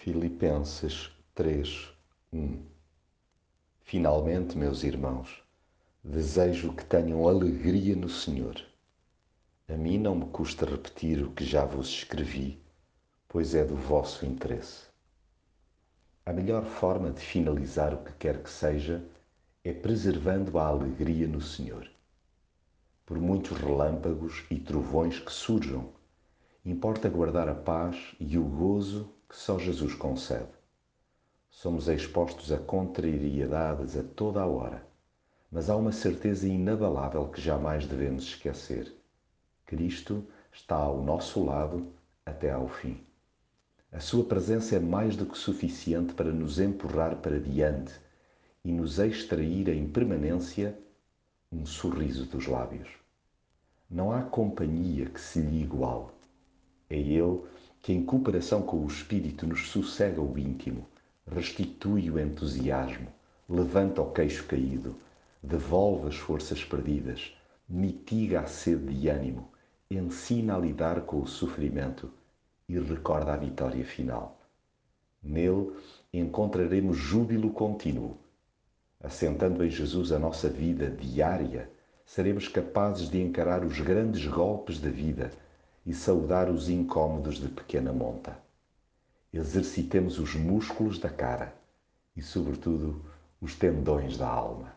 Filipenses 3, 1 Finalmente, meus irmãos, desejo que tenham alegria no Senhor. A mim não me custa repetir o que já vos escrevi, pois é do vosso interesse. A melhor forma de finalizar o que quer que seja é preservando a alegria no Senhor. Por muitos relâmpagos e trovões que surjam, importa guardar a paz e o gozo que só Jesus concede. Somos expostos a contrariedades a toda a hora, mas há uma certeza inabalável que jamais devemos esquecer. Cristo está ao nosso lado até ao fim. A sua presença é mais do que suficiente para nos empurrar para diante e nos extrair em permanência um sorriso dos lábios. Não há companhia que se lhe iguale. É Ele que em cooperação com o Espírito nos sossega o íntimo, restitui o entusiasmo, levanta o queixo caído, devolve as forças perdidas, mitiga a sede de ânimo, ensina a lidar com o sofrimento e recorda a vitória final. Nele encontraremos júbilo contínuo. Assentando em Jesus a nossa vida diária, seremos capazes de encarar os grandes golpes da vida e saudar os incômodos de pequena monta. Exercitemos os músculos da cara e, sobretudo, os tendões da alma.